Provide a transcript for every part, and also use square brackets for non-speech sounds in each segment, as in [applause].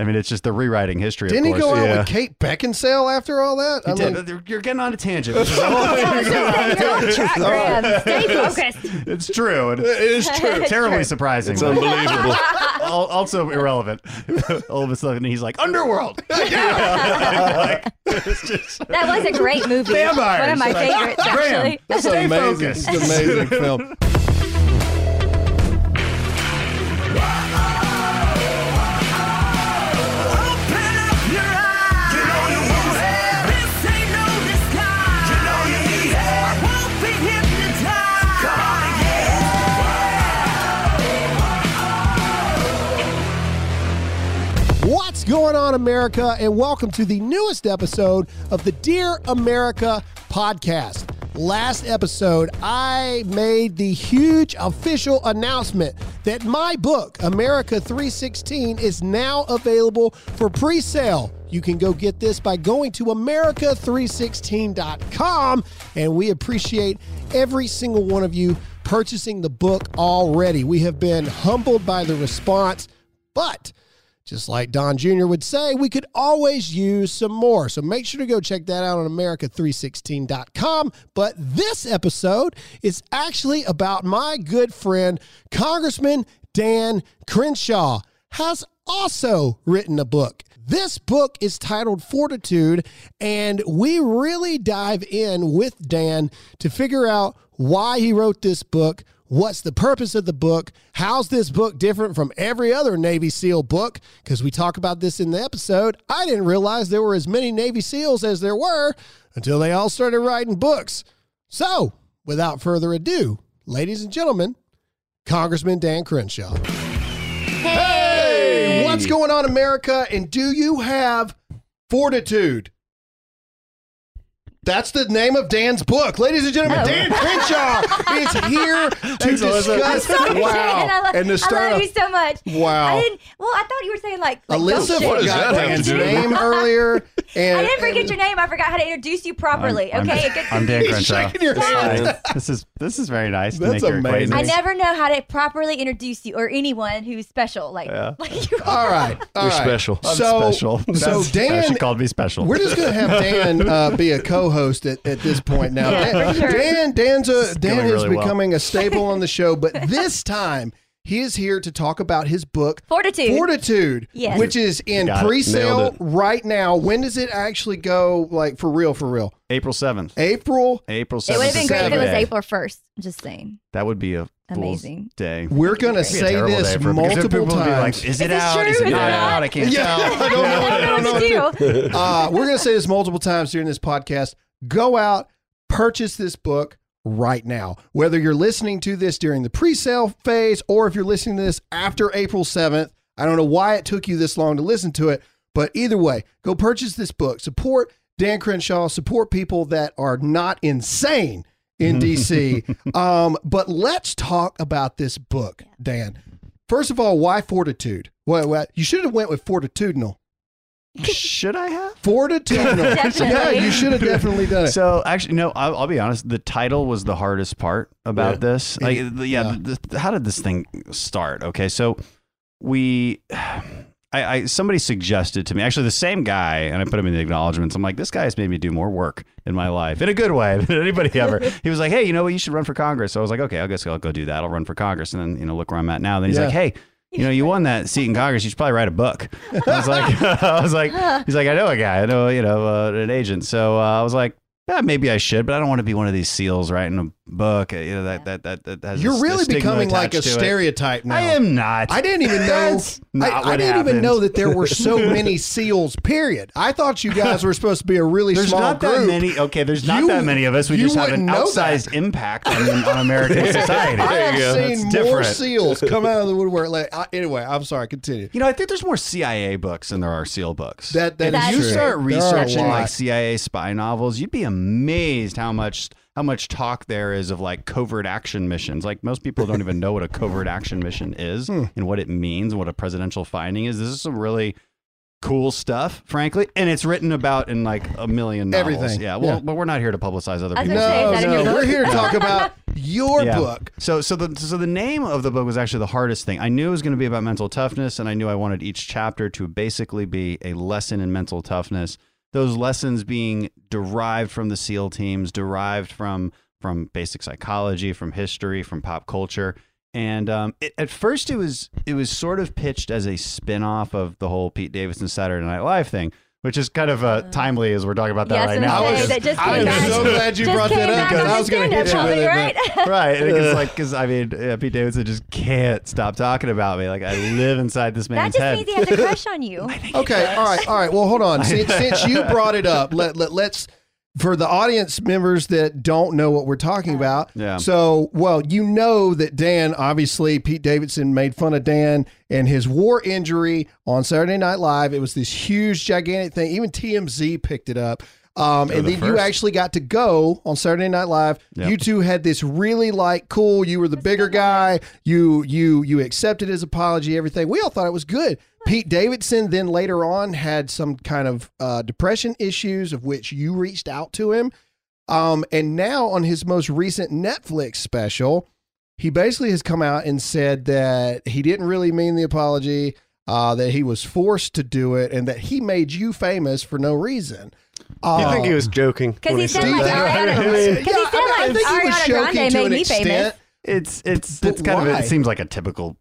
I mean, it's just the rewriting history. Didn't of he course. go out yeah. with Kate Beckinsale after all that? He did, mean, but You're getting on a tangent. [laughs] which is a whole- [laughs] [laughs] You're off track, Graham. Stay focused. it's true. it is true. terribly surprising. It's unbelievable. Also irrelevant. All of a sudden, he's like underworld. Like, just- That was a great movie. Vampires. One of my favorites, actually. That's Stay amazing. focused. It's an amazing film. Going on, America? And welcome to the newest episode of the Dear America podcast. Last episode, I made the huge official announcement that my book, America 316, is now available for pre sale. You can go get this by going to America316.com. And we appreciate every single one of you purchasing the book already. We have been humbled by the response, but just like Don Jr. would say, we could always use some more. So make sure to go check that out on America316.com. But this episode is actually about my good friend, Congressman Dan Crenshaw, has also written a book. This book is titled Fortitude, and we really dive in with Dan to figure out why he wrote this book, What's the purpose of the book? How's this book different from every other Navy SEAL book? Because we talk about this in the episode. I didn't realize there were as many Navy SEALs as there were until they all started writing books. So, without further ado, ladies and gentlemen, Congressman Dan Crenshaw. Hey, what's going on, America? And do you have fortitude? That's the name of Dan's book. Ladies and gentlemen, Oh. Dan Crenshaw is here [laughs] to Thanks, Elizabeth. discuss. Sorry, wow. Dan. I, lo- and to I love off, you so much. Wow. I didn't. Well, I thought you were saying like. like Alyssa don't. What does forgot that have Dan's to do? name [laughs] earlier. And, I didn't forget and- your name. I forgot how to introduce you properly. I'm, okay. I'm, Good- I'm Dan He's Crenshaw. shaking your hand. This is this is very nice. to That's make amazing. I never know how to properly introduce you or anyone who's special. Like, Yeah. [laughs] like you All right. all You're right. special. I'm So, special. so That's- Dan, she called me special. We're just gonna have Dan uh, be a co-host at, at this point now. [laughs] Yeah, Dan, sure. Dan, Dan's a, Dan is really well. becoming a staple on the show, but [laughs] this time he is here to talk about his book Fortitude. Fortitude, Yes. which is in Got pre-sale right now. When does it actually go? Like for real? For real? April seventh. April. April it would have been great if it was April first. Just saying. That would be a fool's Amazing. day. We're gonna It'd be a say this day for- because multiple people would be like, times. Is it out? true? Is it not not? out? I can't Yeah, tell. [laughs] I don't know. I don't know what to do. uh, we're going to say this multiple times during this podcast. Go out, purchase this book right now. Whether you're listening to this during the pre sale phase or if you're listening to this after April 7th, I don't know why it took you this long to listen to it, but either way, go purchase this book. Support Dan Crenshaw, support people that are not insane in [laughs] DC. um, but let's talk about this book, Dan. First of all, why fortitude? What, what you should have went with fortitudinal. Should I have? Fortitudinal. Definitely. [laughs] Yeah, you should have definitely done it. So actually, no. I'll, I'll be honest. The title was the hardest part about Yeah. this. Like, yeah. yeah. the- the- how did this thing start? Okay, so we, I, I somebody suggested to me actually the same guy, and I put him in the acknowledgments. I'm like, this guy has made me do more work in my life in a good way [laughs] than anybody ever. [laughs] he was like, hey, you know what? You should run for Congress. So I was like, okay, I guess I'll go do that. I'll run for Congress, and then you know, look where I'm at now. Then he's Yeah. like, hey. You know, you won that seat in Congress. You should probably write a book. I was like, [laughs] I was like, he's like, I know a guy. I know, you know, uh, an agent. So uh, I was like, yeah, maybe I should, but I don't want to be one of these seals writing a book. uh, You know that that that, that has You're s- a really stigma becoming like a attached it. stereotype now. I am not. I didn't even [laughs] know. That's not I, I didn't even know that there were so [laughs] many seals. Period. I thought you guys were supposed to be a really small, There's small not group. that many. Okay, there's not You- that many of us. We you just have an wouldn't know outsized impact on, on American [laughs] society. I have you go. seen That's more different. seals come out of the woodwork. Like, I, anyway, I'm sorry. Continue. You know, I think there's more CIA books than there are SEAL books. That that if is you true. start There are a researching lot. like CIA spy novels, you'd be amazed how much how much talk there is of like covert action missions. Like most people don't even know what a covert action mission is Hmm. and what it means, and what a presidential finding is. This is some really cool stuff, frankly, and it's written about in like a million novels. Everything. Yeah, well, Yeah. but we're not here to publicize other I was people's. gonna No, is that in your no, we're here to talk about [laughs] your Yeah. book. So so the so the name of the book was actually the hardest thing. I knew it was going to be about mental toughness, and I knew I wanted each chapter to basically be a lesson in mental toughness. Those lessons being derived from the SEAL teams, derived from from basic psychology, from history, from pop culture. And um, it, at first, it was it was sort of pitched as a spin off of the whole Pete Davidson Saturday Night Live thing, which is kind of uh, timely as we're talking about that Yeah, right now. say was- that just I came am so glad you brought that up, because I was gonna hit stand-up you with comedy, it, but- right? [laughs] right because like [laughs] because i mean yeah, pete davidson just can't stop talking about me like i live inside this man's head. that man's just head means he has a crush on [laughs] you. Okay, all right, all right. Well, hold on. Since, since you brought it up, let, let let's for the audience members that don't know what we're talking about. Yeah. So, well, you know that Dan, obviously, Pete Davidson made fun of Dan and his war injury on Saturday Night Live. It was this huge, gigantic thing. Even TMZ picked it up. Um, and the then you actually got to go on Saturday Night Live. Yep. You two had this really like cool. You were the bigger guy. You you you accepted his apology. Everything. We all thought it was good. Pete Davidson then later on had some kind of uh, depression issues of which you reached out to him. Um, and now on his most recent Netflix special, he basically has come out and said that he didn't really mean the apology, uh, that he was forced to do it, and that he made you famous for no reason. Uh, You think he was joking? Because when he said said like that? Ariana, [laughs] I because mean, he said I mean, I like think he was joking Grande to made an me extent. famous. it's it's But it's kind of why? it seems like a typical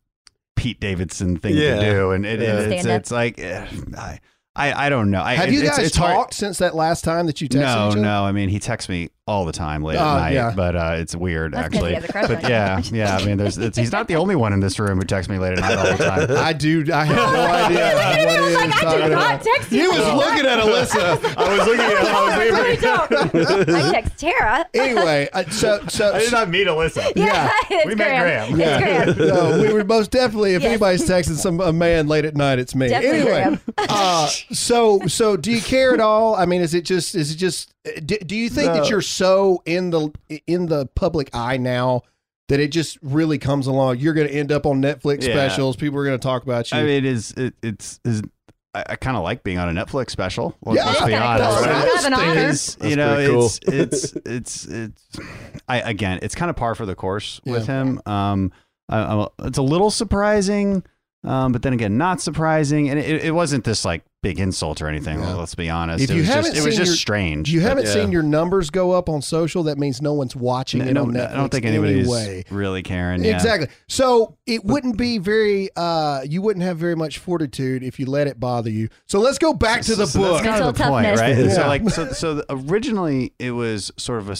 pete davidson thing Yeah. to do and it, Yeah. it's, it's like eh, I, I i don't know I, Have you it's, guys it's hard- talked since that last time that you texted no each other? no i mean he texts me all the time late at night yeah. but uh it's weird That's 'cause actually he has a crush but on you. yeah yeah i mean there's it's, he's not the only one in this room who texts me late at night all the time I do. I have no idea [laughs] what I he was like, I talking did not about. text you. He was looking at Alyssa. [laughs] i was looking at i was I leaving really don't. I text Tara. [laughs] Anyway, uh, so so i did not meet alyssa yeah. it's we met Graham. It's Yeah, Graham. no, we were most definitely. If Yes. anybody's texting some a man late at night, it's me. Definitely anyway, Graham. uh, so so do you care at all? I mean, is it just is it just do, do you think that you're so in the in the public eye now that it just really comes along? You're going to end up on Netflix Yeah. specials. People are going to talk about you. I mean, it is it, it's is I, I kind of like being on a Netflix special. Let's, Yeah, let's be honest. cool. right? That's an honor. That's you know, cool. it's, it's it's it's I again, it's kind of par for the course with him. Um, I, I, it's a little surprising, um, but then again, not surprising. And it, it wasn't this like big insult or anything. Yeah. Let's be honest. If it you was haven't just, it was just your- strange. You haven't yeah. seen your numbers go up on social, that means no one's watching No, it on Netflix. I don't think anybody's anyway. really caring. Yeah. Exactly. So it wouldn't be very. uh You wouldn't have very much fortitude if you let it bother you. So let's go back to the So book. That's kind of the Mental point, right? Yeah. So like, so so originally it was sort of a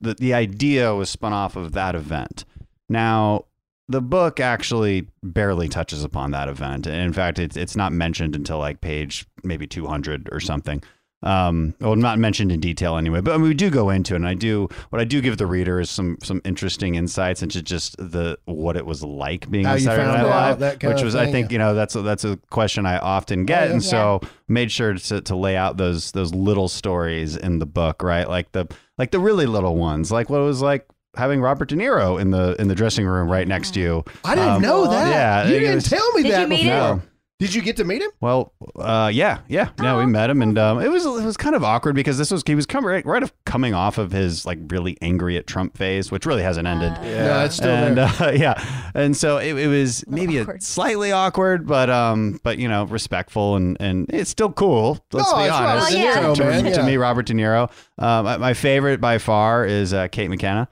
the, the idea was spun off of that event. Now the book actually barely touches upon that event, and in fact, it's it's not mentioned until like page maybe two hundred or something. Um, well, not mentioned in detail anyway, but I mean, we do go into it, and I do what I do give the reader is some some interesting insights into just the what it was like being How on Saturday Night Live, which was I think you know that's a, that's a question I often get, and Yeah. so made sure to, to lay out those those little stories in the book, right? Like the like the really little ones, like what it was like having Robert De Niro in the in the dressing room right next to you. I didn't Um, know that. yeah, you didn't was- tell me Did that you meet before. him? Did you get to meet him? Well, uh, yeah, yeah, yeah. We met him, and um, it was it was kind of awkward because this was he was coming right, right of coming off of his like really angry at Trump phase, which really hasn't ended. No, it's still and there. uh, [laughs] yeah, and so it, it was maybe a awkward. slightly awkward, but um, but you know, respectful and and it's still cool. Let's No, be it's honest. Well, yeah. De Niro, to, to Yeah. me, Robert De Niro. Um, my- my favorite by far is uh, Kate McKinnon.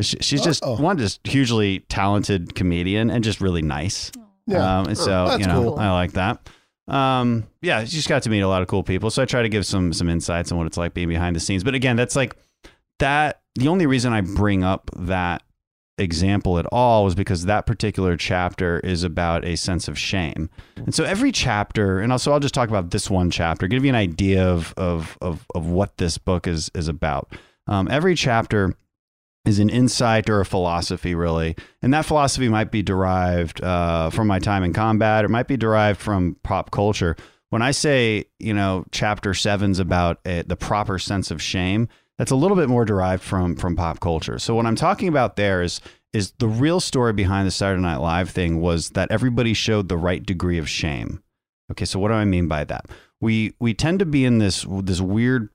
She, she's just Uh-oh. one just hugely talented comedian and just really nice. Yeah. Um, and so That's you know, cool. I like that. Um, yeah, she just got to meet a lot of cool people. So I try to give some some insights on what it's like being behind the scenes. But again, that's like that. The only reason I bring up that example at all was because that particular chapter is about a sense of shame. And so every chapter, and also I'll just talk about this one chapter, give you an idea of of of, of what this book is is about. Um, every chapter is an insight or a philosophy, really. And that philosophy might be derived uh, from my time in combat or might be derived from pop culture. When I say, you know, chapter seven's about a, the proper sense of shame, that's a little bit more derived from from pop culture. So what I'm talking about there is is the real story behind the Saturday Night Live thing was that everybody showed the right degree of shame. Okay, so what do I mean by that? We we tend to be in this this weird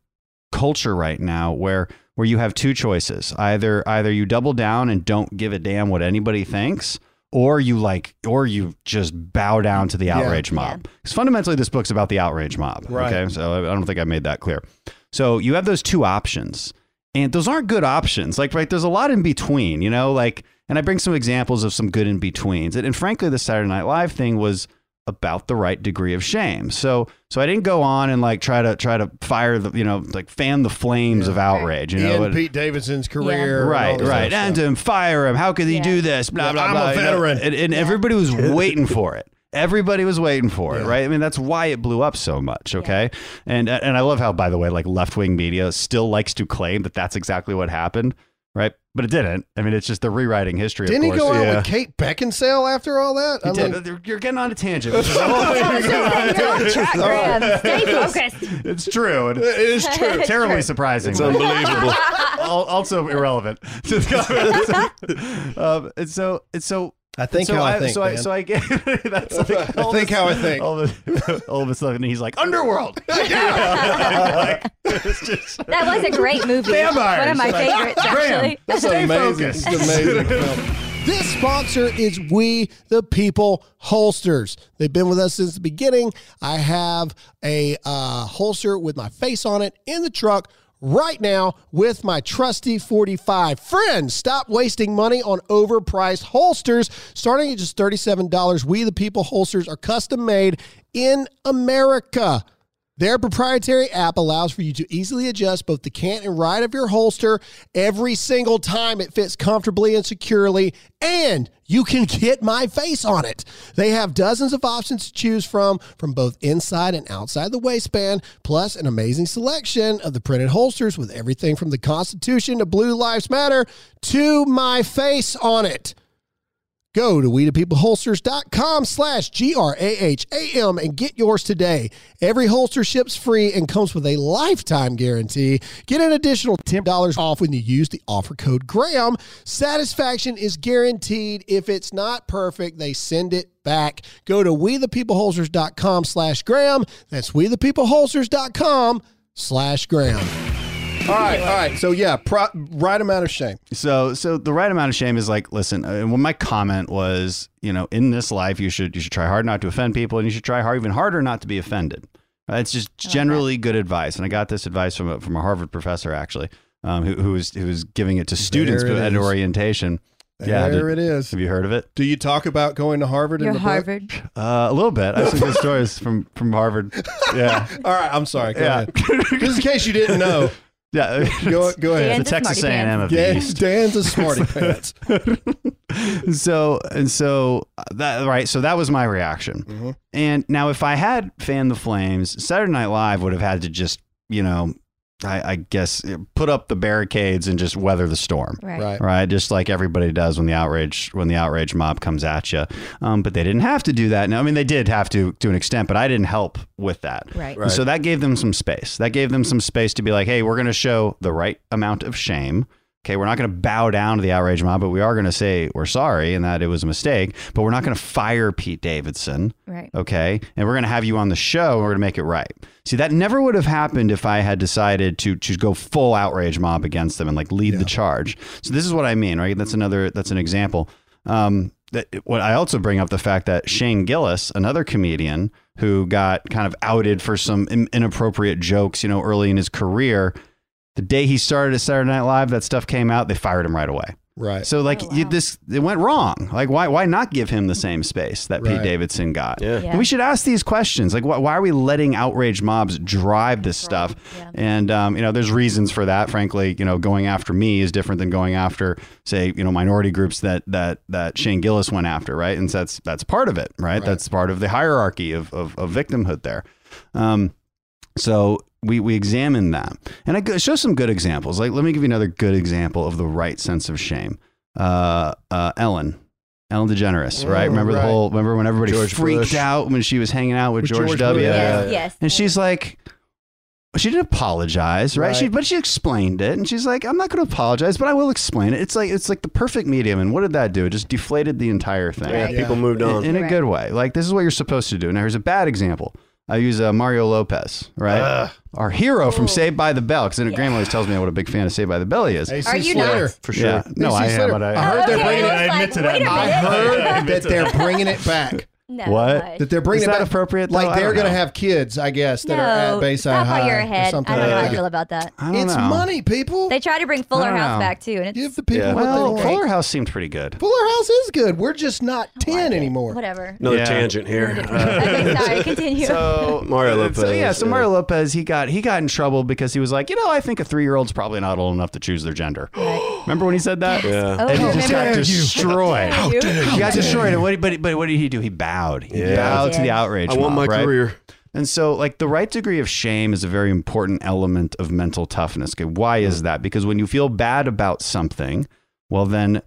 culture right now where where you have two choices. Either either you double down and don't give a damn what anybody thinks, or you like or you just bow down to the outrage mob. Because fundamentally this book's about the outrage mob. Right. Okay. So I I don't think I made that clear. So you have those two options. And those aren't good options. Like, right, there's a lot in between, you know, like, and I bring some examples of some good in betweens. And, and frankly, the Saturday Night Live thing was about the right degree of shame. So, so I didn't go on and like try to try to fire the, you know, like fan the flames of outrage, you know. And- Pete Davidson's career. and all Right, this right. And stuff. to fire him. How could he Yeah. do this? Blah, Yeah, blah, I'm a blah. you know? veteran. And, and everybody was [laughs] waiting for it. Everybody was waiting for it, Yeah. right? I mean, that's why it blew up so much, okay? And and I love how, by the way, like left wing media still likes to claim that that's exactly what happened, right? But it didn't. I mean, it's just the rewriting history. Didn't of he course. go out yeah. with Kate Beckinsale after all that? He I did. mean, You're getting on a tangent. [laughs] which is a whole- You're on track, Graham. Stay [laughs] focused. it's true. it is [laughs] true. Terribly surprising. It's unbelievable. Also irrelevant to the comment. um, and so, and so. I think so how I think, So I, so I get [laughs] that's like I all think this- how I think. All of, [laughs] all of a sudden, he's like underworld. [laughs] Like, it's just- That was a great movie. Vampires. One of my favorites, actually. That's Stay amazing. focused. It's amazing film. This sponsor is We the People Holsters. They've been with us since the beginning. I have a uh, holster with my face on it in the truck right now with my trusty 45. Friends, stop wasting money on overpriced holsters. Starting at just $37, We the People holsters are custom made in America. Their proprietary app allows for you to easily adjust both the cant and ride of your holster every single time it fits comfortably and securely, and you can get my face on it. They have dozens of options to choose from, from both inside and outside the waistband, plus an amazing selection of the printed holsters with everything from the Constitution to Blue Lives Matter to my face on it. Go to wethepeopleholsters.com slash G-R-A-H-A-M and get yours today. Every holster ships free and comes with a lifetime guarantee. Get an additional $10 off when you use the offer code GRAHAM. Satisfaction is guaranteed. If it's not perfect, they send it back. Go to wethepeopleholsters.com slash Graham. That's wethepeopleholsters.com slash Graham. All right, all right. So yeah, pro- right amount of shame. So, so the right amount of shame is like, listen. Uh, when my comment was, you know, in this life, you should you should try hard not to offend people, and you should try hard even harder not to be offended. Uh, It's just generally good advice, and I got this advice from a, from a Harvard professor actually, um, who, who was who was giving it to students There it at is. orientation. yeah, there did- it is. Have you heard of it? Do you talk about going to Harvard You're in the book? Harvard. Uh, a little bit. I have some good [laughs] stories from from Harvard. Yeah, All right, I'm sorry. Go yeah, ahead. Just in case you didn't know, [laughs] yeah. go, [laughs] go ahead. the Dan's a Texas smarty A&M pants. of the East. Dan's a smarty [laughs] pants. [laughs] so and so uh, that right so that was my reaction Mhm. and now if i had fanned the flames saturday night live would have had to just you know I, I guess put up the barricades and just weather the storm Right. Right. right just like everybody does when the outrage when the outrage mob comes at you um, but they didn't have to do that now i mean they did have to to an extent but i didn't help with that Right. Right. so that gave them some space that gave them some space to be like hey we're going to show the right amount of shame Okay, we're not going to bow down to the outrage mob, but we are going to say we're sorry and that it was a mistake. But we're not going to fire Pete Davidson. Right. Okay, and we're going to have you on the show and we're going to make it right. See, that never would have happened if I had decided to to go full outrage mob against them and like lead the charge. So this is what I mean, right? That's another. That's an example. Um, that what I also bring up the fact that Shane Gillis, another comedian who got kind of outed for some in- inappropriate jokes, you know, early in his career. The day he started at Saturday Night Live, that stuff came out. They fired him right away. Right. So like Oh, you, this, it went wrong. Like why why not give him the same space that Pete Davidson got? Yeah. Yeah. And we should ask these questions. Like why, why are we letting outrage mobs drive this stuff? yeah. And um, you know, there's reasons for that. Frankly, you know, going after me is different than going after, say, you know, minority groups that that that Shane Gillis went after, right? And so that's that's part of it, right? That's part of the hierarchy of of, of victimhood there. Um, so we we examine that, and I show some good examples. Like, let me give you another good example of the right sense of shame. Uh, uh, Ellen, Ellen DeGeneres, right? Oh, Remember right. the whole? Remember when everybody George freaked Bush. out when she was hanging out with, With George, George W. Bush. Yes. Yeah. Yes. And she's like, she didn't apologize, right? Right. She, but she explained it, and she's like, "I'm not going to apologize, but I will explain it." It's like it's like the perfect medium. And what did that do? It just deflated the entire thing Yeah, Right. people moved in, on. in a Right. good way. Like this is what you're supposed to do. Now here's a bad example. I use uh, Mario Lopez, right? Our hero from Saved by the Bell. Because Graham always tells me what a big fan of Saved by the Bell he is. AC Are you Slater. not? For sure. Yeah, no, I am. But I I, heard they're bringing it. was I admit like, to that. wait a I minute. heard [laughs] that they're bringing it back. No, What? hush. That they're bringing Is that back. appropriate, though? Like they're going to have kids, I guess, that no, are at Bayside stop High while you're or ahead. I don't know how I feel about that. I don't It's know. money, people. They try to bring Fuller House know. back too, and it's Give the people Yeah. what Well, they. Fuller House seemed pretty good. Fuller House is good. We're just not I like 10 anymore. Whatever. Another Yeah. tangent here. Uh, [laughs] okay, sorry. [laughs] Continue. So Mario Lopez. So yeah, so yeah. Mario Lopez, he got he got in trouble because he was like, you know, I think a three year old's probably not old enough to choose their gender. Remember when he said that? Yeah. oh, And he just remember? got destroyed. How dare you? He got destroyed. And what, but but what did he do? He bowed. He Yeah. bowed to the outrage. I want my mob, right? career. And so, like, the right degree of shame is a very important element of mental toughness. Okay, why is that? Because when you feel bad about something, well, then,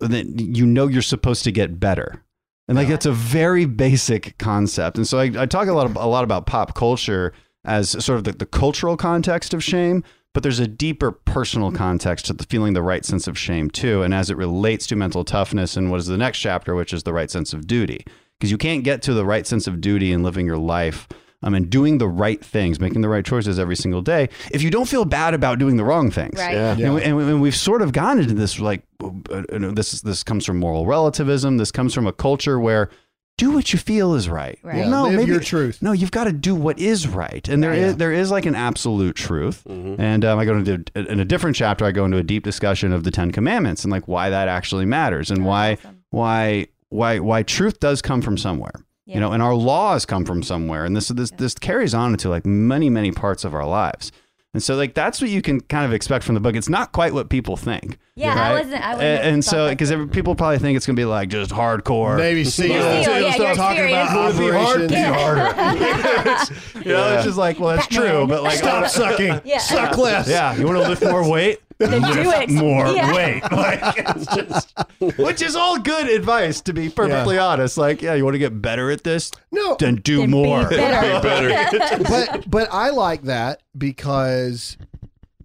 then you know you're supposed to get better. And like, that's a very basic concept. And so I, I talk a lot, of, a lot about pop culture as sort of the, the cultural context of shame, but there's a deeper personal context to the feeling the right sense of shame too. And as it relates to mental toughness and what is the next chapter, which is the right sense of duty. Because you can't get to the right sense of duty in living your life um, and doing the right things, making the right choices every single day, if you don't feel bad about doing the wrong things. Right. Yeah. And, we, and, we, and we've sort of gone into this like, uh, you know, this this comes from moral relativism. This comes from a culture where do what you feel is right. Right. Yeah, no, live maybe your truth. No, you've got to do what is right, and there is there is like an absolute truth. And um, I go into in a different chapter. I go into a deep discussion of the Ten Commandments and like why that actually matters and why awesome. why why why truth does come from somewhere. Yeah. You know, and our laws come from somewhere, and this this this carries on into like many many parts of our lives. And so, like, that's what you can kind of expect from the book. It's not quite what people think. Yeah, I wasn't- I wouldn't And, and so, that. because people probably think it's going to be like just hardcore. Navy SEAL. Navy SEAL, yeah, your talking about experience. Be hard, be operations. harder. [laughs] [laughs] you know, it's just like, well, that's true, but like, Stop uh, sucking. Yeah. Suck less. yeah, you want to lift more weight? Then do it. more Yeah. weight. [laughs] Like, it's just, [laughs] which is all good advice, to be perfectly honest. Like, yeah, you want to get better at this? No, Then do Then be more. better. [laughs] but but I like that because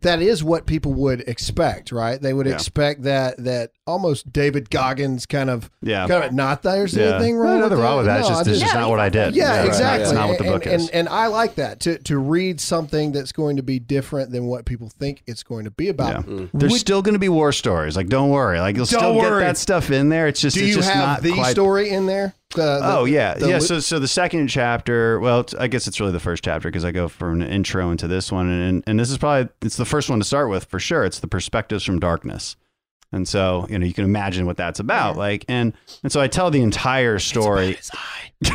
that is what people would expect, right? They would Yeah. expect that that almost David Goggins kind of Yeah. kind of not that there's Yeah. anything wrong. Nothing with wrong with that. It's No, just, I'm it's just No, not what I did. yeah, Right. exactly. It's not what the and, book and, is. And, I like that to to read something that's going to be different than what people think it's going to be about. Yeah. Mm. There's Would- still going to be war stories. Like, don't worry. Like, you'll still worry. get that stuff in there. It's just, Do it's you just have not the quite story in there? The- the- oh yeah, the yeah. So so the second chapter, well, it's- I guess it's really the first chapter because I go from an intro into this one, and and this is probably it's the first one to start with for sure. It's the perspectives from darkness, and so you know you can imagine what that's about. Like and and so I tell the entire story. [laughs]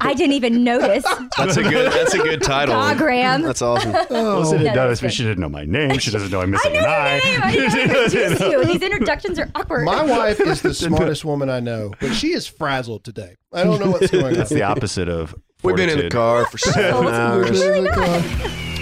I didn't even notice. That's a good. That's a good title. God, Graham. That's awesome. Oh. Listen, Yeah, notice, that's but she didn't know my name. She doesn't know I'm I missing know an your eye. name. I didn't know [laughs] introduce you. These [laughs] introductions are awkward. My wife is the smartest woman I know, but she is frazzled today. I don't know what's going on. That's the opposite of. We've been in the car for seven hours.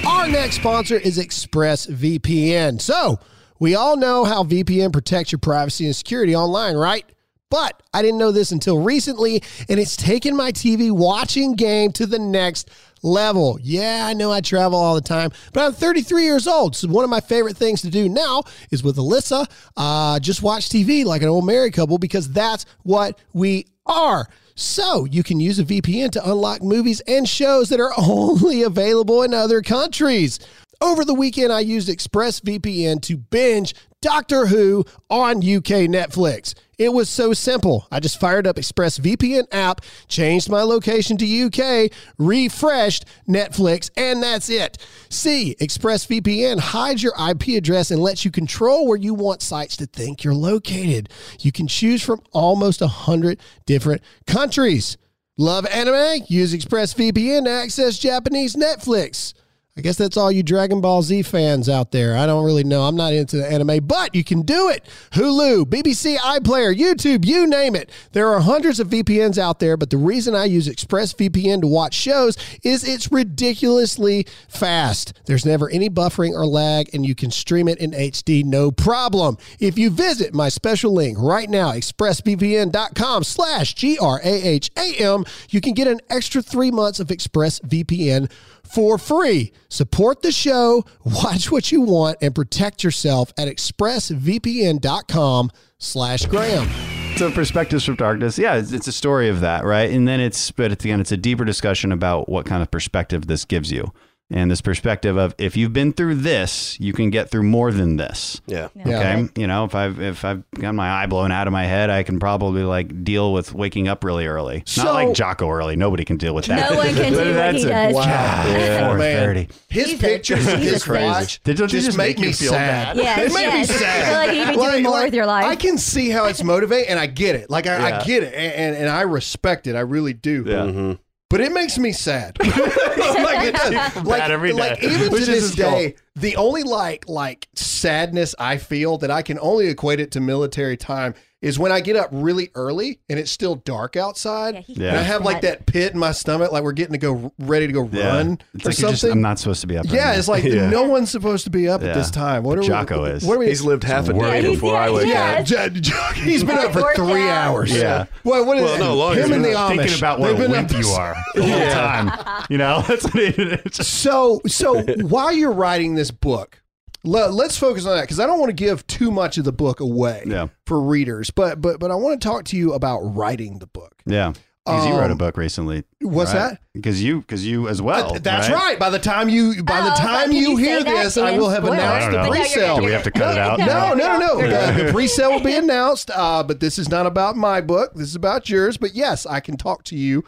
Our next sponsor is ExpressVPN. So, we all know how VPN protects your privacy and security online, right? But I didn't know this until recently, and it's taken my TV watching game to the next level. Yeah, I know I travel all the time, but I'm 33 years old. So one of my favorite things to do now is with Alyssa, uh, just watch TV like an old married couple because that's what we are. So you can use a VPN to unlock movies and shows that are [laughs] only available in other countries. Over the weekend, I used ExpressVPN to binge Doctor Who on UK Netflix. It was so simple. I just fired up ExpressVPN app, changed my location to UK, refreshed Netflix, and that's it. See, ExpressVPN hides your IP address and lets you control where you want sites to think you're located. You can choose from almost 100 different countries. Love anime? Use ExpressVPN to access Japanese Netflix. I guess that's all you Dragon Ball Z fans out there. I don't really know. I'm not into the anime, but you can do it. Hulu, BBC iPlayer, YouTube, you name it. There are hundreds of VPNs out there, but the reason I use ExpressVPN to watch shows is it's ridiculously fast. There's never any buffering or lag, and you can stream it in HD no problem. If you visit my special link right now, expressvpn.com slash G-R-A-H-A-M, you can get an extra three months of ExpressVPN for free. Support the show, [laughs] watch what you want, and protect yourself at expressvpn.com slash Graham. so perspectives from darkness. Yeah, it's, it's a story of that, right? And then it's, but at the end, it's a deeper discussion about what kind of perspective this gives you, and this perspective of if you've been through this, you can get through more than this. Yeah. Yeah. Okay, you know, if I've if I've got my eye blown out of my head, I can probably like deal with waking up really early. So- Not like Jocko early. Nobody can deal with that. No one can [laughs] do what That's he a- does. Wow. Yeah. Four Man. His He's a- pictures of his crazy. watch Did- they just just make make me feel sad. bad? Yes, it made yes. me sad. I feel like you could be doing more with your life. I can see how it's motivating, and I get it. Like I, Yeah. I get it, and, and and I respect it. I really do. Yeah. Mm-hmm. But it makes me sad. [laughs] like it does. Like, every day, like even which to is this his goal. day, the only like like sadness I feel that I can only equate it to military time is when I get up really early and it's still dark outside. Yeah, he Yeah. And I hates have like that pit in my stomach, like we're getting to go ready to go run It's or like you're just, something. I'm not supposed to be up. right yeah, now. it's like [laughs] Yeah. no one's supposed to be up at Yeah. this time. What are Jocko we, is. What are we? He's lived half a day he's- before I wake yeah. up. J- J- he's been up for Worked three out. hours. Yeah. Well, what is Well, no, longer him and the than Amish? thinking about what a they've been wimp up- you are [laughs] the whole time. You know, [laughs] that's what it is. So, so while you're writing this book, let, us focus on that because I don't want to give too much of the book away Yeah. for readers. But, but, but I want to talk to you about writing the book. Yeah, because you wrote a Um, book recently. What's right? that? Because you, because you as well. Uh, That's right? By the time you, by Oh, the time you, you hear this, I will have spoilers? announced the don't know. But no, you're pre-sale. Do we have to cut it out? No, no, no, no. The, the [laughs] pre-sale will be announced, uh, but this is not about my book. This is about yours. But yes, I can talk to you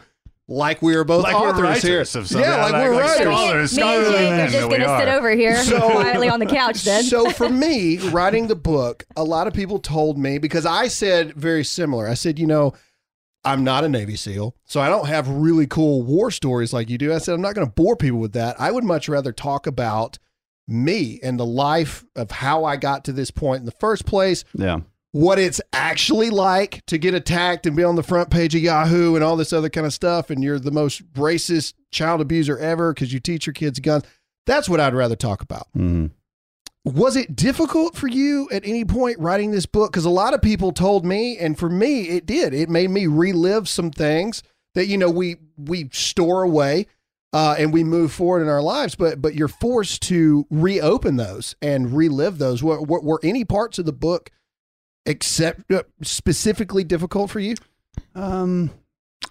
like we are both Like we're authors here. writers of something. yeah, like, Like- we're like writers. scholars. Me and scholarly Jake men are just gonna sit over here So- quietly on the couch then. So for me, writing the book, a lot of people told me because I said very similar. I said, you know, I'm not a Navy SEAL, so I don't have really cool war stories like you do. I said I'm not going to bore people with that. I would much rather talk about me and the life of how I got to this point in the first place, Yeah, what it's actually like to get attacked and be on the front page of Yahoo and all this other kind of stuff, and you're the most racist child abuser ever because you teach your kids guns. That's what I'd rather talk about. Mhm. Was it difficult for you at any point writing this book? Because a lot of people told me, and for me, it did. It made me relive some things that you know we we store away uh, and we move forward in our lives. But but you're forced to reopen those and relive those. Were, were, were any parts of the book except uh, specifically difficult for you? Um,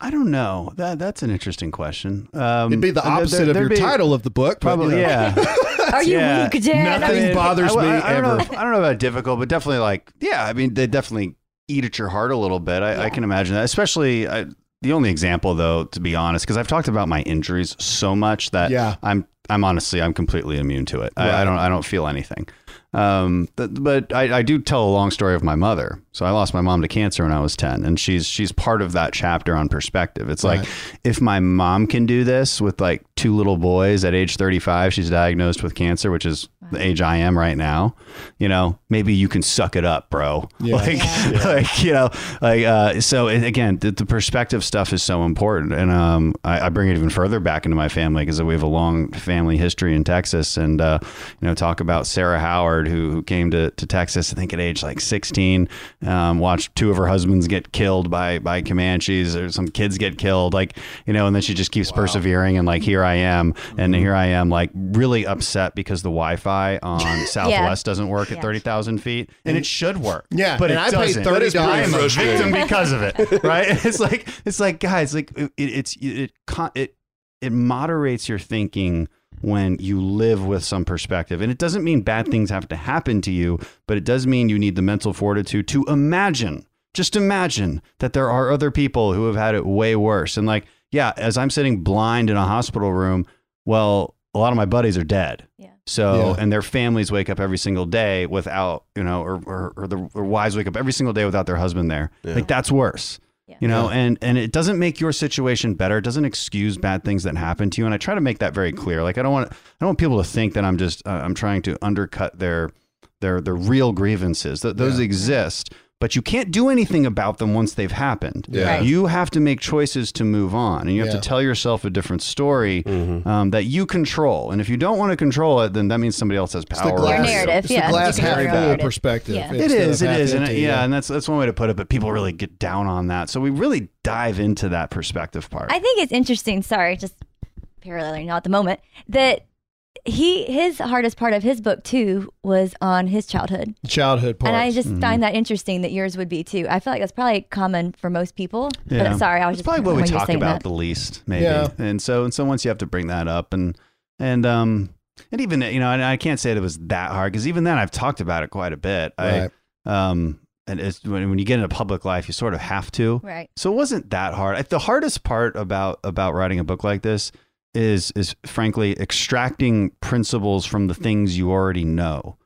I don't know. That that's an interesting question. Um, It'd be the opposite there- of your be- title of the book. but, you Probably, know. yeah. [laughs] Are you Yeah. weak, Dad? Nothing I mean, bothers I- me I, I don't know. ever. I don't know about difficult, but definitely like, yeah. I mean, they definitely eat at your heart a little bit. I, I can imagine that. Especially I, the only example, though, to be honest, because I've talked about my injuries so much that Yeah. I'm I'm honestly I'm completely immune to it. I, I don't I don't feel anything. Um, but, but I, I do tell a long story of my mother. So I lost my mom to cancer when I was ten, and she's she's part of that chapter on perspective. It's like if my mom can do this with like two little boys at age 35, she's diagnosed with cancer, which is the age I am right now. You know, maybe you can suck it up, bro. Yeah. [laughs] Like, [laughs] like you know, like uh, so. And again, the, the perspective stuff is so important, and um, I, I bring it even further back into my family because we have a long family history in Texas, and uh, you know, talk about Sarah Howard who who came to to Texas, I think at age like 16, um, watched two of her husbands get killed by by Comanches, or some kids get killed, like you know, and then she just keeps persevering, and like here I am, and here I am, like really upset because the Wi-Fi on [laughs] Southwest doesn't work at Yeah. thirty thousand feet, and it should work. Yeah, but and it I paid doesn't. $30 That is pretty That is frustrating. frustrating. victim [laughs] because of it, [laughs] right? It's like it's like guys, like it, it's it it it moderates your thinking when you live with some perspective. And it doesn't mean bad things have to happen to you, but it does mean you need the mental fortitude to imagine, just imagine that there are other people who have had it way worse. And like, yeah, as I'm sitting blind in a hospital room, well, a lot of my buddies are dead. Yeah. So, Yeah. and their families wake up every single day without, you know, or, or, or the or wives wake up every single day without their husband there. Yeah. Like that's worse Yeah. you know and and it doesn't make your situation better it doesn't excuse bad things that happen to you and i try to make that very clear like i don't want i don't want people to think that i'm just uh, i'm trying to undercut their their their real grievances Th- those Yeah. exist but you can't do anything about them once they've happened Yeah. Right. you have to make choices to move on and you have Yeah. to tell yourself a different story Mm-hmm. um, that you control and if you don't want to control it then that means somebody else has It's the power glass, over you. narrative, It's yeah. the glass You can half full perspective. Yeah. It instead is, of it half and empty, yeah, and that's that's one way to put it. But people really get down on that, so we really dive into that perspective part. I think it's interesting. Sorry, just paralleling now at the moment that he his hardest part of his book too was on his childhood, Childhood parts. and I just Mm-hmm. find that interesting that yours would be too. I feel like that's probably common for most people. Yeah. But sorry, I was It's just probably what we when you were talk about that. the least, maybe. Yeah. And so, and so once you have to bring that up, and and um, and even you know, and I can't say that it was that hard because even then I've talked about it quite a bit. Right. I um, and it's when when you get into public life, you sort of have to. Right. So it wasn't that hard. I- The hardest part about about writing a book like this is is frankly extracting principles from the things you already know.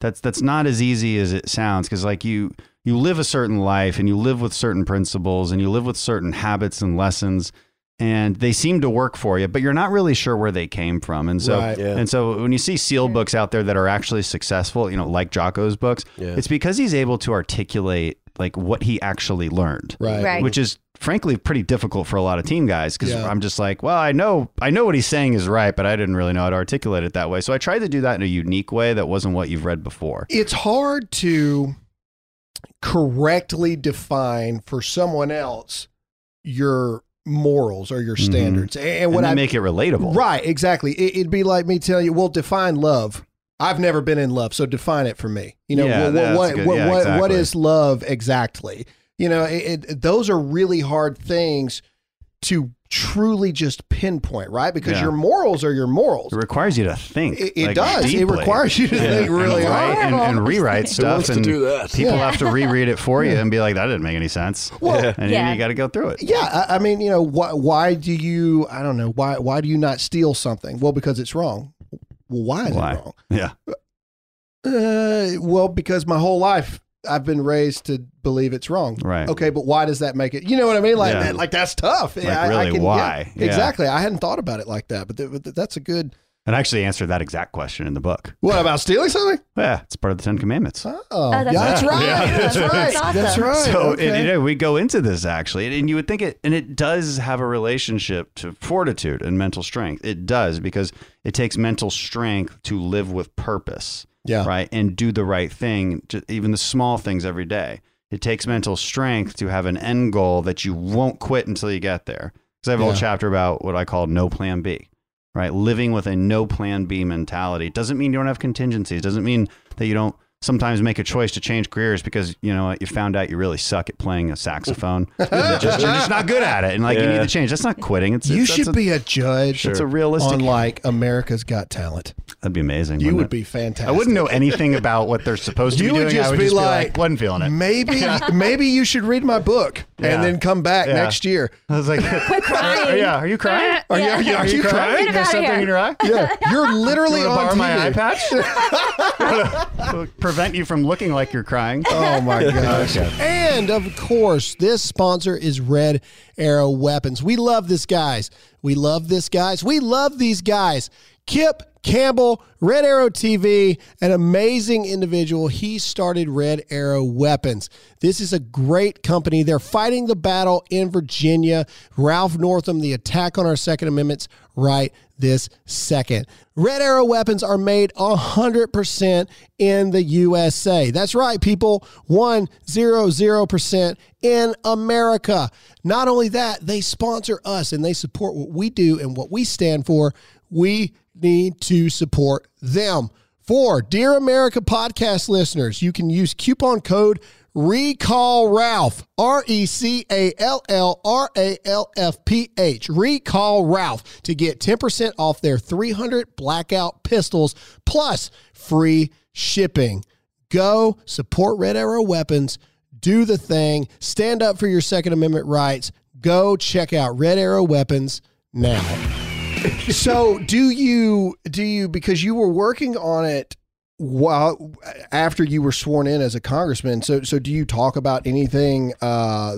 That's that's not as easy as it sounds because like you you live a certain life and you live with certain principles and you live with certain habits and lessons and they seem to work for you, but you're not really sure where they came from. And so Right. Yeah. and so when you see seal books out there that are actually successful, you know, like Jocko's books, Yeah. it's because he's able to articulate like what he actually learned right. Right. which is frankly pretty difficult for a lot of team guys because Yeah. I'm just like, well, I know I know what he's saying is right, but I didn't really know how to articulate it that way. So I tried to do that in a unique way that wasn't what you've read before. It's hard to correctly define for someone else your morals or your Mhm. standards. And, And what then I make it relatable. Right, exactly. It, it'd be like me telling you, well, define love. I've never been in love, so define it for me. You know, Yeah, what, what, good. what, Yeah, what, what exactly. is love exactly? You know, it, it, those are really hard things to truly just pinpoint, right? Because Yeah. your morals are your morals. It requires you to think. It, it like, does. It requires you to Yeah. think really and hard. write and, and Horrible. rewrite Who stuff wants to and do that? people Yeah. have to reread it for [laughs] you and be like, that didn't make any sense. Well, And Yeah. you got to go through it. Yeah, I, I mean, you know, why, why do you? I don't know. Why why do you not steal something? Well, because it's wrong. Well, why is Why? it wrong? Yeah. Uh, well, because my whole life I've been raised to believe it's wrong. Right. Okay, but why does that make it? You know what I mean? Like, Yeah. that, like that's tough. Like, I- I really, can- why? yeah, Yeah. exactly. I hadn't thought about it like that, but, th- but th- that's a good. And I actually answered that exact question in the book. What about stealing something? Yeah, it's part of the Ten Commandments. Oh, oh that's yeah, that's right. right. Yeah. That's right. [laughs] That's awesome. That's right. So okay. and, you know, we go into this actually, and you would think it, and it does have a relationship to fortitude and mental strength. It does because it takes mental strength to live with purpose, yeah. right, and do the right thing, ju- even the small things every day. It takes mental strength to have an end goal that you won't quit until you get there. Because I have a whole chapter about what I call no plan B, right? Living with a no plan B mentality. Doesn't mean you don't have contingencies. Doesn't mean that you don't sometimes make a choice to change careers because you know you found out you really suck at playing a saxophone. [laughs] You're just, you're just not good at it, and like you need to change. That's not quitting. It's You it's- should a, be a judge It's a realistic. on like America's Got Talent. that'd be amazing. You wouldn't it? be fantastic. I wouldn't know anything about what they're supposed to You be would doing. just I would be just like, wasn't feeling it. Maybe [laughs] maybe you should read my book Yeah. and then come back Yeah. next year. I was like, [laughs] crying. yeah, are you crying? Are you- Yeah. are you, are you crying? it There's something here. in your eye? Yeah, you're literally You on my eye patch? Prevent you from looking like you're crying. [laughs] Oh my [laughs] gosh. And of course, this sponsor is Red Arrow Weapons. We love this guys. We love this guys. We love these guys. Kip Campbell, Red Arrow TV, an amazing individual. He started Red Arrow Weapons. This is a great company. They're fighting the battle in Virginia. Ralph Northam, the attack on our Second Amendments right this second. Red Arrow weapons are made 100% in the USA. That's right, people. 100% in America. Not only that, they sponsor us and they support what we do and what we stand for. We need to support them. For Dear America podcast listeners, you can use coupon code Recall Ralph, R E C A L L R A L F P H. Recall Ralph to get 10% off their 300 blackout pistols plus free shipping. Go support Red Arrow Weapons, do the thing, stand up for your Second Amendment rights. Go check out Red Arrow Weapons now. [laughs] so, do you do you because you were working on it while after you were sworn in as a congressman? So, so do you talk about anything uh,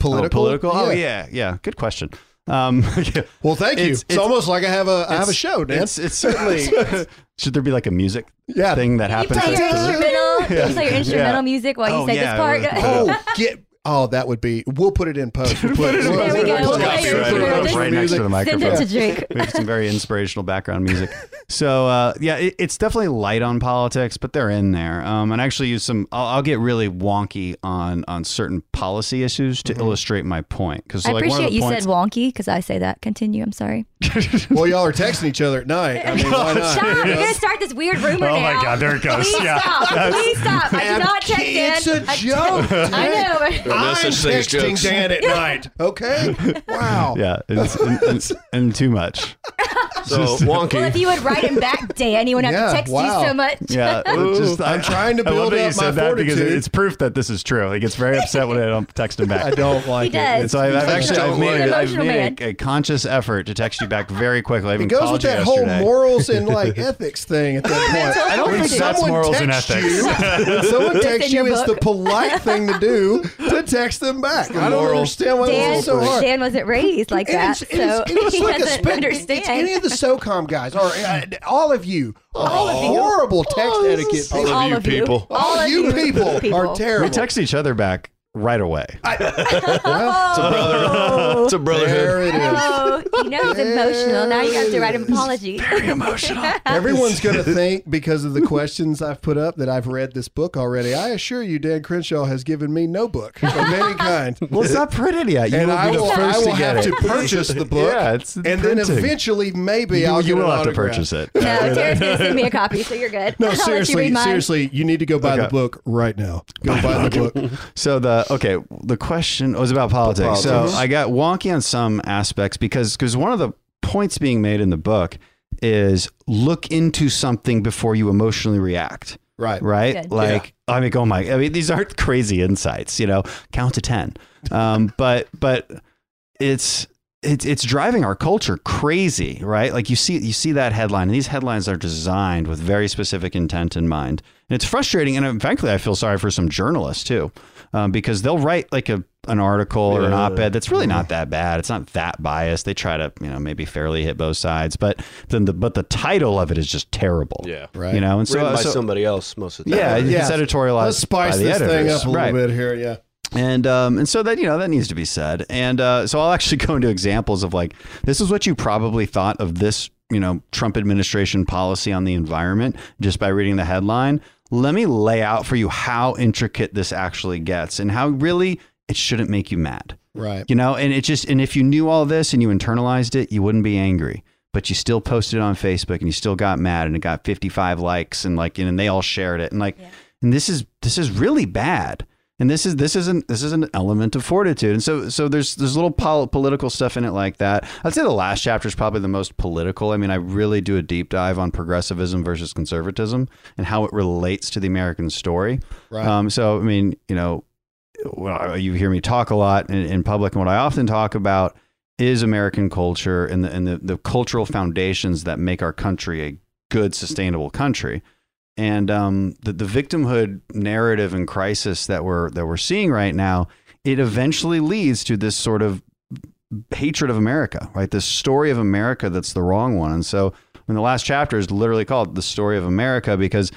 political? Oh, political? Oh yeah, yeah. Good question. Um, [laughs] Well, thank you. It's- It's, it's- almost like I have a I have a show, Dan. It's, it's certainly. [laughs] [laughs] should there be like a music Yeah. thing that You happens? play your that's- instrumental. You play your instrumental Yeah. music while you Oh, say yeah, this part. oh, get Oh, that would be. We'll put it in post. We'll put it, There we go. we'll put it- We'll we'll play put it. it We'll in just- right next to the Send microphone. it to Drake. We have some very inspirational background music. So uh, yeah, it, it's definitely light on politics, but they're in there. Um, and I actually use some. I'll, I'll get really wonky on on certain policy issues to illustrate my point. Because I like, one of appreciate the you points, said wonky because I say that. Continue. I'm sorry. [laughs] Well, y'all are texting each other at night. I mean, why [laughs] not? Stop! You You're gonna start this weird rumor Oh now. my God, there it goes. Please Yeah. stop! Please stop! I do not text in. it's Dan. a I- joke. I know. But- There no I'm such thing as texting jokes. Dan at night. [laughs] Okay. Wow. yeah, and, and, and, and too much. [laughs] So wonky. Well, if you would write him back, Dan, he wouldn't have Yeah, to text wow. you so much. Yeah, it [laughs] just, I'm trying to I love build that you up my said that because fortitude. it's proof that this is true. He gets very upset when I don't text him back. I don't like He it. does. And so I've, I've actually I've made, worry. I've Emotional made a, a conscious effort to text you back very quickly. I It even goes called with you that whole morals and like ethics thing at that point. I don't When think that's someone morals and texts ethics. You, when someone texts in you, your it's the book. polite thing to do to text them back. I don't moral. understand why Dan, so hard. Dan wasn't raised like And that, it's, and it's, so and it's he like doesn't spec- understand. It's any of the SOCOM guys, or uh, all of you, All of you. horrible text etiquette All people. of All you of you. people. All All of you you people, people. are terrible. We text each other back right away. [laughs] oh, It's a brotherhood. There it is. You know he's emotional. Now you have to write an apology. [laughs] Very emotional. [laughs] Everyone's going to think because of the questions I've put up that I've read this book already. I assure you, Dan Crenshaw has given me no book of any [laughs] kind. Well, it's not printed yet. You and will I will, first I will to get have it. to purchase the book. Yeah, it's and then eventually, maybe You, I'll you get will an have to purchase it. No, Tara's gonna send me a copy, so you're good. No, I'll you seriously, seriously, you need to go buy the book right now. Go buy the book. So the okay, the question was about politics. So Politics. I got wonky on some aspects because because one of the points being made in the book is look into something before you emotionally react. Right. Right. Good. Like I mean, oh my! I mean, these aren't crazy insights. You know, count to ten. Um, [laughs] but but it's it's it's driving our culture crazy, right? Like you see you see that headline, and these headlines are designed with very specific intent in mind, and it's frustrating. And uh, frankly, I feel sorry for some journalists too, um, because they'll write like a an article or an op-ed that's really not that bad. It's not that biased. They try to you know maybe fairly hit both sides, but then the but the title of it is just terrible. Yeah. Right. You know, and so, Written by so somebody else most of the time. yeah, Yeah. it's editorialized. Let's spice by the this thing up a little Right bit here. Yeah. and um, and so that you know that needs to be said and uh, so i'll actually [laughs] go into examples of like this is what you probably thought of this you know trump administration policy on the environment just by reading the headline let me lay out for you how intricate this actually gets and how really it shouldn't make you mad. Right. you know and it just and if you knew all this and you internalized it you wouldn't be angry. But you still posted it on facebook and you still got mad and it got 55 likes and like and they all shared it and like and this is this is really bad and this is this isn't this is an element of fortitude and so so there's there's little pol- political stuff in it like that i'd say the last chapter is probably the most political i mean i really do a deep dive on progressivism versus conservatism and how it relates to the american story Right. um, so i mean you know well, you hear me talk a lot in, in public, and what I often talk about is American culture and the and the, the cultural foundations that make our country a good, sustainable country. And um, the the victimhood narrative and crisis that we're that we're seeing right now, it eventually leads to this sort of hatred of America, right? This story of America that's the wrong one. And so, when the last chapter is literally called "The Story of America," because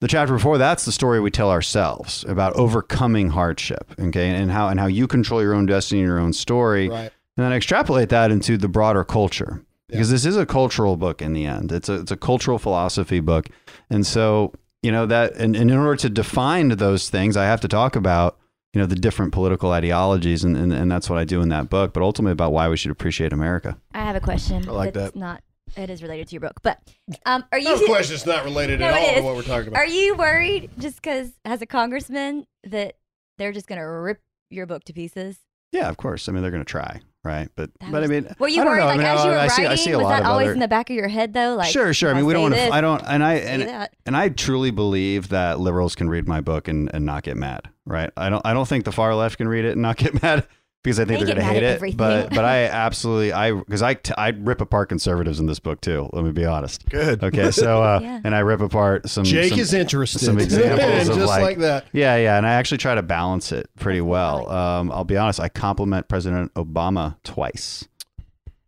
the chapter before that's the story we tell ourselves about overcoming hardship, okay, and how and how you control your own destiny and your own story, Right. and then extrapolate that into the broader culture because this is a cultural book in the end. It's a it's a cultural philosophy book, and so you know that and, and in order to define those things, I have to talk about you know the different political ideologies, and, and and that's what I do in that book. But ultimately, about why we should appreciate America. I have a question. I like that's that. Not. It is related to your book, but um, are you? No question. It's not related No, at all to what we're talking about. are you worried just because as a congressman that they're just gonna rip your book to pieces? Yeah, of course. I mean, they're going to try, right? But That but I mean, Were you I worried know. I like mean, as you were I writing? I see was that always other. in the back of your head though? Like sure, sure. I mean, we don't want to. I don't, and I and and I truly believe that liberals can read my book and, and not get mad, right? I don't. I don't think the far left can read it and not get [laughs] mad because I think They they're going to hate it. But [laughs] but I absolutely I because I t- I rip apart conservatives in this book too. Let me be honest. Good. Okay, so [laughs] uh, Yeah. and I rip apart some. Jake some- is interested. some examples [laughs] And of just like- like, that. Yeah, yeah, and I actually try to balance it pretty well. Um, I'll be honest. I compliment President Obama twice.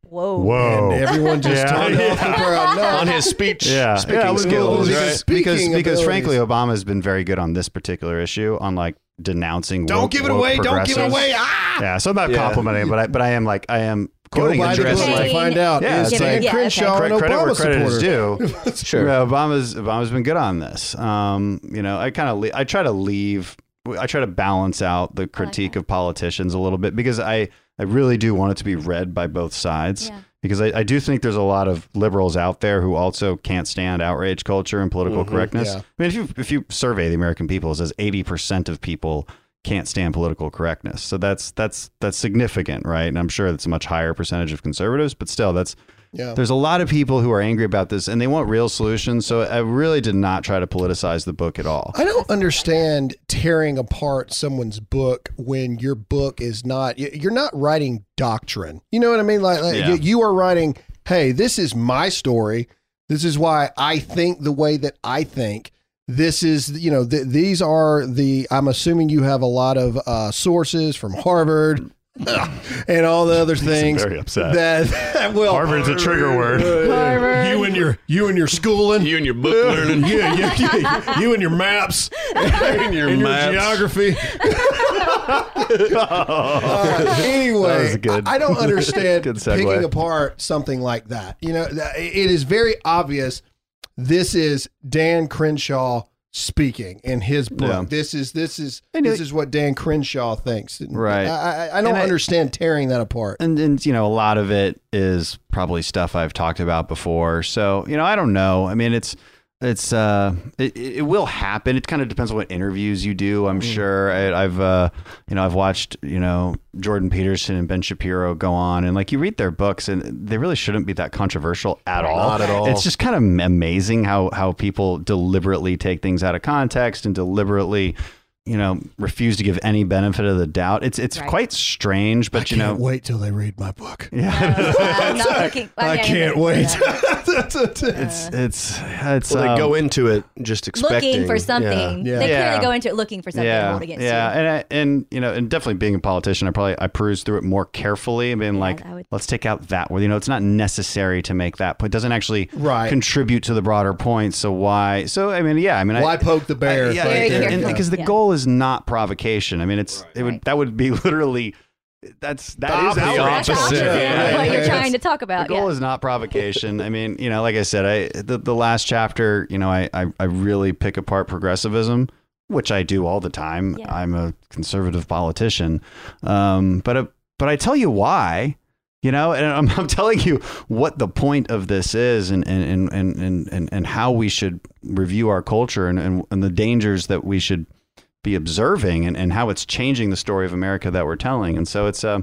Whoa. And everyone just Yeah. turned off the crowd. No, On his speech yeah, speaking yeah, skills, because, right? because Speaking because abilities. frankly, Obama has been very good on this particular issue, on like denouncing. Don't woke- give it away. Don't give it away. Ah! Yeah, so I'm not Yeah. complimenting, but I but I am like I am Go quoting buy and the book to like find out. Yeah, is it's Dan like- Yeah. Crenshaw credit, an credit Obama where credit is supporter? due. [laughs] Sure. Yeah, Obama's Obama's been good on this. Um, you know, I kind of le- I try to leave. I try to balance out the critique that. of politicians a little bit because I I really do want it to be read by both sides. Yeah. Because I, I do think there's a lot of liberals out there who also can't stand outrage culture and political mm-hmm. correctness. yeah. I mean, if you if you survey the American people, it says 80 percent of people can't stand political correctness. So that's that's that's significant, right? And I'm sure that's a much higher percentage of conservatives, but still, that's Yeah. there's a lot of people who are angry about this and they want real solutions. So I really did not try to politicize the book at all. I don't understand tearing apart someone's book when your book is not. You're not writing doctrine. You know what I mean? Like, like Yeah. you, are writing. Hey, this is my story. This is why I think the way that I think. This is, you know, th- these are the. I'm assuming you have a lot of uh, sources from Harvard [laughs] and all the other things. very upset. That [laughs] well, Harvard's a trigger word. Uh, You and your you and your schooling. You and your book learning. [laughs] Yeah, yeah, yeah. you and your maps and your and your maps. geography. Uh, anyway, was good. I, I don't understand picking apart something like that. You know, it is very obvious. This is Dan Crenshaw speaking in his book. Yeah. This is this is And this it- is what Dan Crenshaw thinks. Right. I, I, I don't And I- understand tearing that apart. And and you know, a lot of it is probably stuff I've talked about before. So, you know, I don't know. I mean, it's it's uh it, it will happen. It kind of depends on what interviews you do, I'm sure. I, I've uh you know, I've watched, you know, Jordan Peterson and Ben Shapiro go on and like you read their books and they really shouldn't be that controversial at all. Not at all. It's just kind of amazing how how people deliberately take things out of context and deliberately you know, refuse to give any benefit of the doubt. It's it's Right. quite strange, but I you know, can't wait till they read my book. [laughs] yeah, I'm not [laughs] looking. I can't wait. [laughs] it's it's it's Well, um, they go into it just expecting looking for something. Yeah. They Yeah. clearly go into it looking for something to yeah, hold against yeah, you. and I, and you know, and definitely being a politician, I probably I perused through it more carefully. I mean, like, would- let's take out that word. You know, it's not necessary to make that point. It doesn't actually Right. contribute to the broader point. So why? So I mean, yeah, I mean, Why I, poke the bear? I- yeah, Very and- and- because the Yeah. Goal is not provocation. I mean, it's it would that would be [laughs] literally that's that is The outrage. That's the opposite. opposite Yeah, what you're yeah. trying to talk about. The goal yeah. is not provocation. I mean, you know, like I said, I the, the last chapter, you know, I, I I really pick apart progressivism, which I do all the time. Yeah. I'm a conservative politician, um, but uh, but I tell you why. You know, and I'm, I'm telling you what the point of this is, and and and and and, and how we should review our culture, and, and and the dangers that we should be observing, and, and how it's changing the story of America that we're telling. And so it's uh,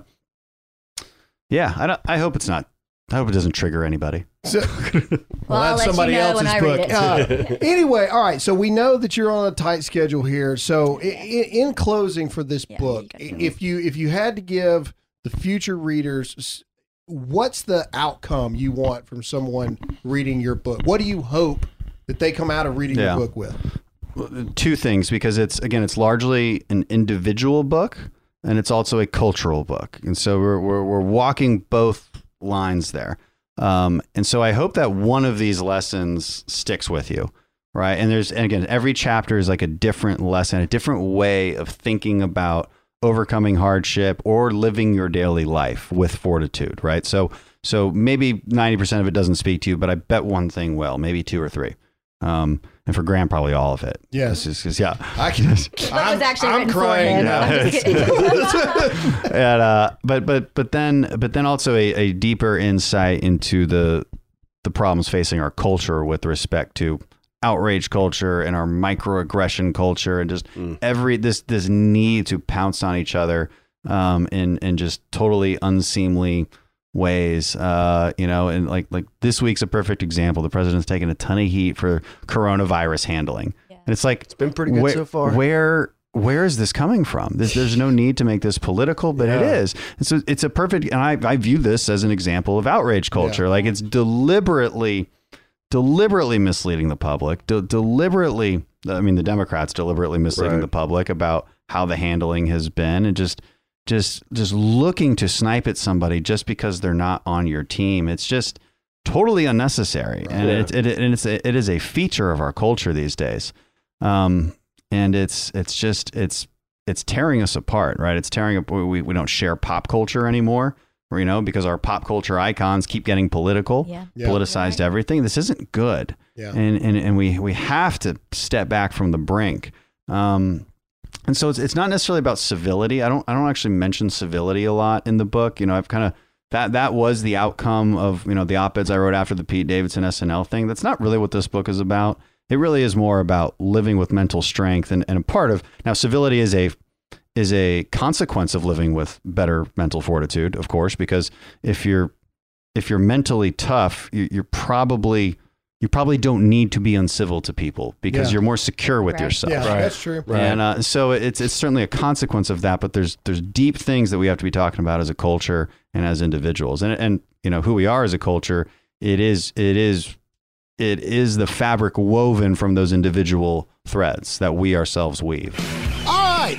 yeah, I don't, I hope it's not. I hope it doesn't trigger anybody. So- [laughs] Well, I'll that's let you somebody know else's when I book. read it. Uh, [laughs] anyway, all right. So we know that you're on a tight schedule here. So in, in closing for this Yeah, book, you if you if you had to give the future readers, what's the outcome you want from someone reading your book? What do you hope that they come out of reading Yeah. your book with? Two things because it's again it's largely an individual book and it's also a cultural book. And so we're we're, we're walking both lines there. Um, and so I hope that one of these lessons sticks with you right? And there's and again every chapter is like a different lesson a different way of thinking about overcoming hardship or living your daily life with fortitude right? So so maybe 90% of it doesn't speak to you but I bet one thing will maybe two or three. Um, and for Graham, probably all of it. Yes. It's just 'cause, yeah. I can. [laughs] [laughs] That was actually I'm crying. for him. Yeah. I'm just kidding. [laughs] and, uh, but but but then but then also a, a deeper insight into the the problems facing our culture with respect to outrage culture and our microaggression culture and just every this this need to pounce on each other um, in in just totally unseemly ways uh you know and like like this week's a perfect example the president's taking a ton of heat for coronavirus handling Yeah. and it's like it's been pretty good where, so far. where where is this coming from this, there's no need to make this political but it Yeah. is and so it's a perfect and I, I view this as an example of outrage culture like it's deliberately deliberately misleading the public, de- deliberately, I mean, the Democrats deliberately misleading Right. the public about how the handling has been, and just, just, just looking to snipe at somebody just because they're not on your team. It's just totally unnecessary, and Yeah. it, it, and it's a, it is a feature of our culture these days, um, and it's it's just it's it's tearing us apart, right? It's tearing up. We we don't share pop culture anymore, you know, because our pop culture icons keep getting political, Yeah. Yeah. politicized everything. This isn't good, Yeah. and and and we we have to step back from the brink. Um, and so it's it's not necessarily about civility. I don't I don't actually mention civility a lot in the book. You know, I've kind of that that was the outcome of you know the op-eds I wrote after the Pete Davidson SNL thing. That's not really what this book is about. It really is more about living with mental strength and, and a part of now civility is a is a consequence of living with better mental fortitude, of course, because if you're if you're mentally tough, you, you're probably you probably don't need to be uncivil to people because Yeah. you're more secure with Right. yourself. Yeah, Right. that's true. And uh, so it's it's certainly a consequence of that, but there's there's deep things that we have to be talking about as a culture and as individuals, and and you know who we are as a culture. It is it is it is the fabric woven from those individual threads that we ourselves weave.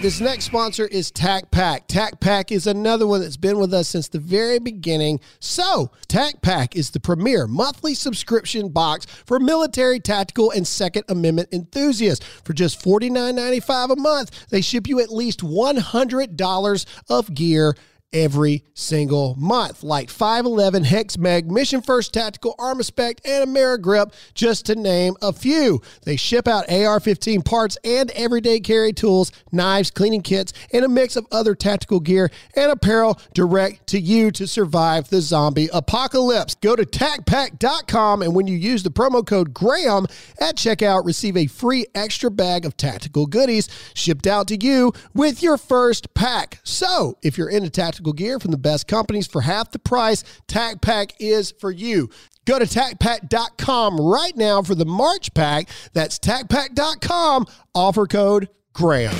This next sponsor is Tac Pack. Tac Pack is another one that's been with us since the very beginning. So, Tac Pack is the premier monthly subscription box for military, tactical, and Second Amendment enthusiasts. For just $49.95 a month, they ship you at least $100 of gear every single month, like 511 HexMag, Mission First Tactical, Armaspec, and Amerigrip, just to name a few. They ship out AR 15 parts and everyday carry tools, knives, cleaning kits, and a mix of other tactical gear and apparel direct to you to survive the zombie apocalypse. Go to tacpack.com and when you use the promo code Graham at checkout, receive a free extra bag of tactical goodies shipped out to you with your first pack. So, if you're into tactical gear from the best companies for half the price, Tac Pack is for you. Go to tacpack.com right now for the March pack. That's tacpack.com, offer code Graham.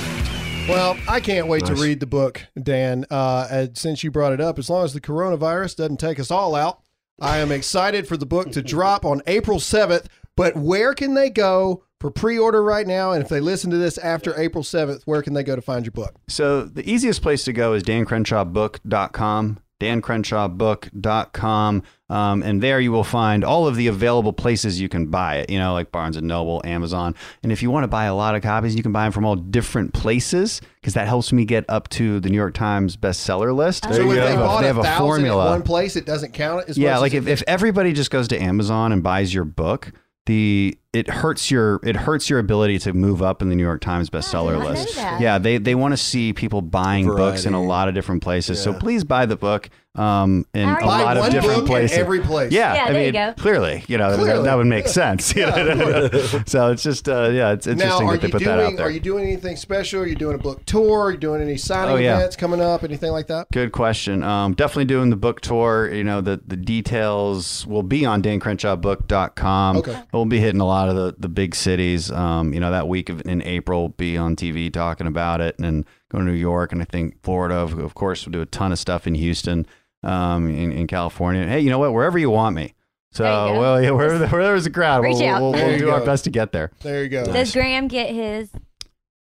Well, I can't wait to read the book, Dan. Uh, and since you brought it up, as long as the coronavirus doesn't take us all out, I am excited for the book to drop on April 7th. But where can they go for pre order right now? And if they listen to this after April 7th, where can they go to find your book? So the easiest place to go is dancrenshawbook.com, dancrenshawbook.com. Um, and there you will find all of the available places you can buy it, you know, like Barnes and Noble, Amazon. And if you want to buy a lot of copies, you can buy them from all different places because that helps me get up to the New York Times bestseller list. so if They they have a- bought they a have a thousand formula. at one place, it doesn't count as yeah much like as if, if everybody just goes to amazon and buys your book the it hurts your it hurts your ability to move up in the new york times bestseller not know list yeah they they want to see people buying books in a lot of different places so please buy the book um in a buy lot one of different book places in every place. yeah, Yeah, I there you mean, go. clearly, you know, Clearly. That, that would make sense. you [laughs] so it's just, uh, yeah, it's interesting are that they you put that out doing there. are you doing anything special? Are you doing a book tour? Are you doing any signing Oh, yeah. events coming up? Anything like that? Good question. Um, definitely doing the book tour. You know, the, the details will be on dancrenshawbook.com. Okay. We'll be hitting a lot of the, the big cities. Um, you know, that week of, in April, be on TV talking about it and then go to New York. And I think Florida, of, of course, we'll do a ton of stuff in Houston, um, in, in California. Hey, you know what? Wherever you want me. So, There you go. well, yeah, wherever, [laughs] wherever there's a crowd, we'll, out. we'll, we'll, we'll do go. our best to get there. There you go. Does Graham get his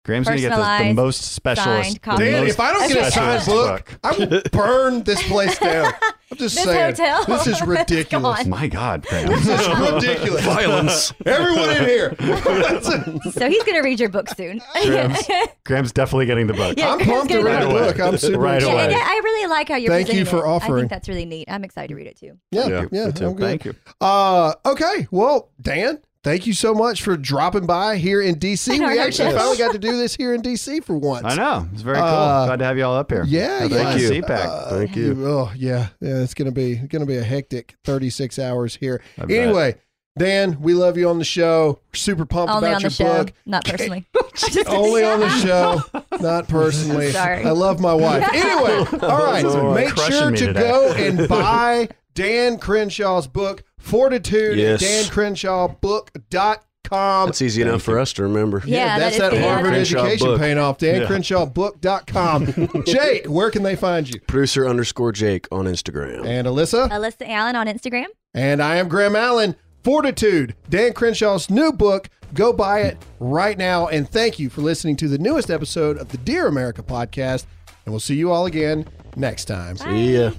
Graham's going to get the, the most specialist. signed the copy. Dan, most if I don't get a signed specialist book, I will [laughs] burn this place down. I'm just This saying. hotel This is [laughs] is ridiculous. My God, [laughs] Graham. This is ridiculous. Violence. Everyone in here. So he's gonna read your book soon. Graham's, Graham's definitely getting the book. Yeah, I'm Graham's pumped to read read the book. I'm super Right excited. away. And I really like how you're Thank you for it. I think that's really neat. I'm excited to read it too. Yeah, Yeah, yeah, me too. Thank you. Uh, okay. Well, Dan, thank you so much for dropping by here in DC. Our We actually show. finally got to do this here in DC for once. I know. It's very cool. Uh, Glad to have you all up here. Yeah, Have yeah. fun at you. CPAC. Uh, Thank you. Oh yeah, yeah. It's gonna be gonna be a hectic 36 hours here. I bet. Anyway, Dan, we love you on the show. We're super pumped Only about on your the show, book. not personally. [laughs] [laughs] Only on the [laughs] show, not personally. Sorry. I love my wife. Anyway, all right. Lord. make sure to today. go and buy Dan Crenshaw's book, Fortitude, Yes. at dancrenshawbook.com. That's easy enough for us to remember. Yeah, that's that that, is good. Harvard Crenshaw education book. paying off. DanCrenshawBook.com. [laughs] Jake, where can they find you? Producer underscore Jake on Instagram. And Alyssa? Alyssa Allen on Instagram. And I am Graham Allen. Fortitude, Dan Crenshaw's new book. Go buy it right now. And thank you for listening to the newest episode of the Dear America podcast. And we'll see you all again next time. See ya.